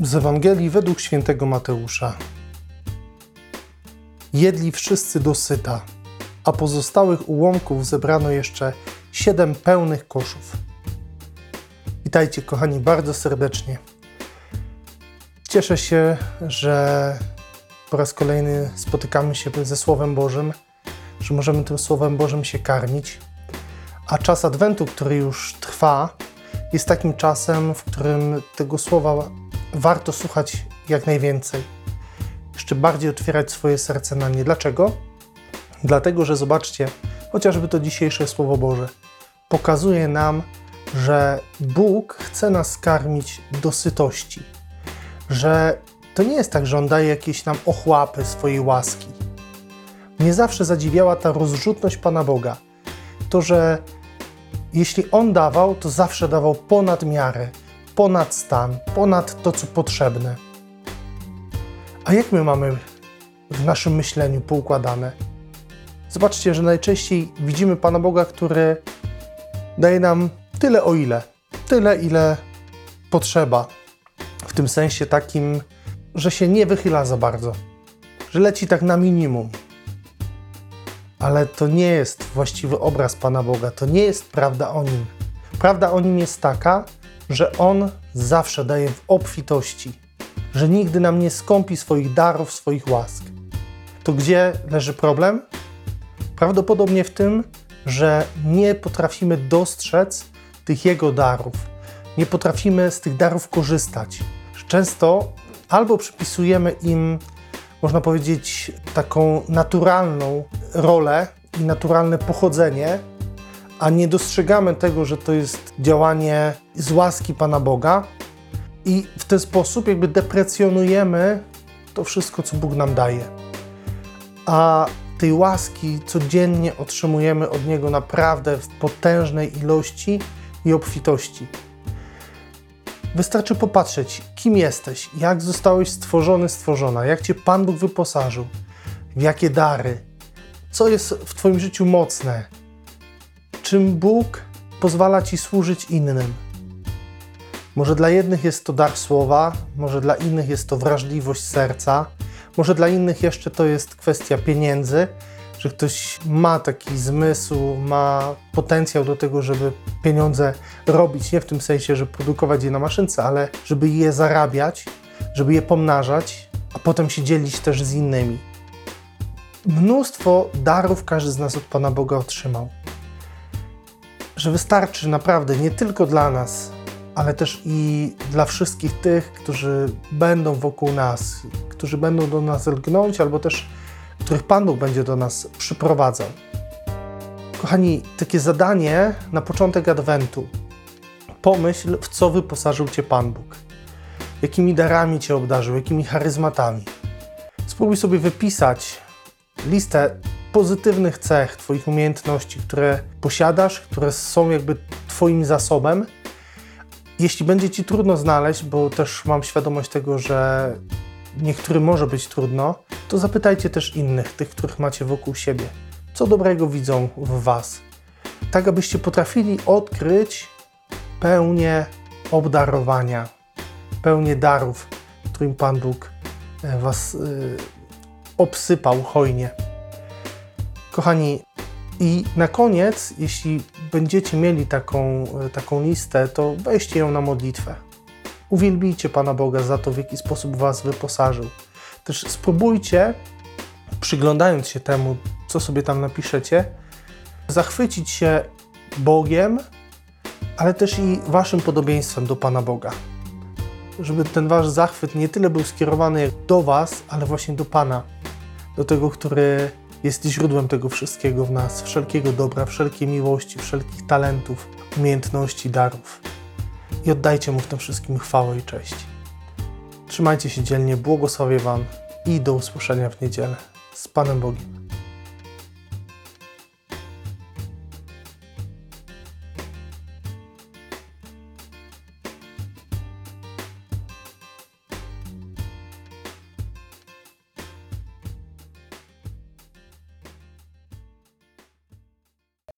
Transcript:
Z Ewangelii według świętego Mateusza. Jedli wszyscy dosyta, a pozostałych ułomków zebrano jeszcze siedem pełnych koszów. Witajcie, kochani, bardzo serdecznie. Cieszę się, że po raz kolejny spotykamy się ze Słowem Bożym, że możemy tym Słowem Bożym się karmić. A czas Adwentu, który już trwa, jest takim czasem, w którym tego słowa warto słuchać jak najwięcej. Jeszcze bardziej otwierać swoje serce na nie. Dlaczego? Dlatego, że zobaczcie, chociażby to dzisiejsze Słowo Boże pokazuje nam, że Bóg chce nas karmić do sytości. Że to nie jest tak, że On daje jakieś nam ochłapy swojej łaski. Mnie zawsze zadziwiała ta rozrzutność Pana Boga. To, że jeśli On dawał, to zawsze dawał ponad miarę, ponad stan, ponad to, co potrzebne. A jak my mamy w naszym myśleniu poukładane? Zobaczcie, że najczęściej widzimy Pana Boga, który daje nam tyle, o ile, tyle, ile potrzeba. W tym sensie takim, że się nie wychyla za bardzo, że leci tak na minimum. Ale to nie jest właściwy obraz Pana Boga, to nie jest prawda o nim. Prawda o nim jest taka, że on zawsze daje w obfitości, że nigdy nam nie skąpi swoich darów, swoich łask. To gdzie leży problem? Prawdopodobnie w tym, że nie potrafimy dostrzec tych jego darów, nie potrafimy z tych darów korzystać. Często albo przypisujemy im, można powiedzieć, taką naturalną rolę i naturalne pochodzenie, a nie dostrzegamy tego, że to jest działanie z łaski Pana Boga, i w ten sposób jakby deprecjonujemy to wszystko, co Bóg nam daje. A tej łaski codziennie otrzymujemy od Niego naprawdę w potężnej ilości i obfitości. Wystarczy popatrzeć, kim jesteś, jak zostałeś stworzony, stworzona, jak Cię Pan Bóg wyposażył, w jakie dary, co jest w Twoim życiu mocne, czym Bóg pozwala Ci służyć innym. Może dla jednych jest to dar słowa, może dla innych jest to wrażliwość serca, może dla innych jeszcze to jest kwestia pieniędzy, że ktoś ma taki zmysł, ma potencjał do tego, żeby pieniądze robić, nie w tym sensie, że produkować je na maszynce, ale żeby je zarabiać, żeby je pomnażać, a potem się dzielić też z innymi. Mnóstwo darów każdy z nas od Pana Boga otrzymał. Że wystarczy naprawdę nie tylko dla nas, ale też i dla wszystkich tych, którzy będą wokół nas, którzy będą do nas lgnąć, albo też których Pan Bóg będzie do nas przyprowadzał. Kochani, takie zadanie na początek Adwentu. Pomyśl, w co wyposażył Cię Pan Bóg. Jakimi darami Cię obdarzył, jakimi charyzmatami. Spróbuj sobie wypisać listę pozytywnych cech Twoich umiejętności, które posiadasz, które są jakby Twoim zasobem, jeśli będzie Ci trudno znaleźć, bo też mam świadomość tego, że niektórym może być trudno, to zapytajcie też innych, tych, których macie wokół siebie, co dobrego widzą w Was, tak abyście potrafili odkryć pełnię obdarowania, pełnię darów, którym Pan Bóg e, Was y, obsypał hojnie. Kochani, i na koniec, jeśli będziecie mieli taką, taką listę, to weźcie ją na modlitwę. Uwielbijcie Pana Boga za to, w jaki sposób Was wyposażył. Też spróbujcie, przyglądając się temu, co sobie tam napiszecie, zachwycić się Bogiem, ale też i Waszym podobieństwem do Pana Boga. Żeby ten Wasz zachwyt nie tyle był skierowany do Was, ale właśnie do Pana, do tego, który jest źródłem tego wszystkiego w nas, wszelkiego dobra, wszelkiej miłości, wszelkich talentów, umiejętności, darów. I oddajcie Mu w tym wszystkim chwałę i cześć. Trzymajcie się dzielnie, błogosławię Wam i do usłyszenia w niedzielę. Z Panem Bogiem.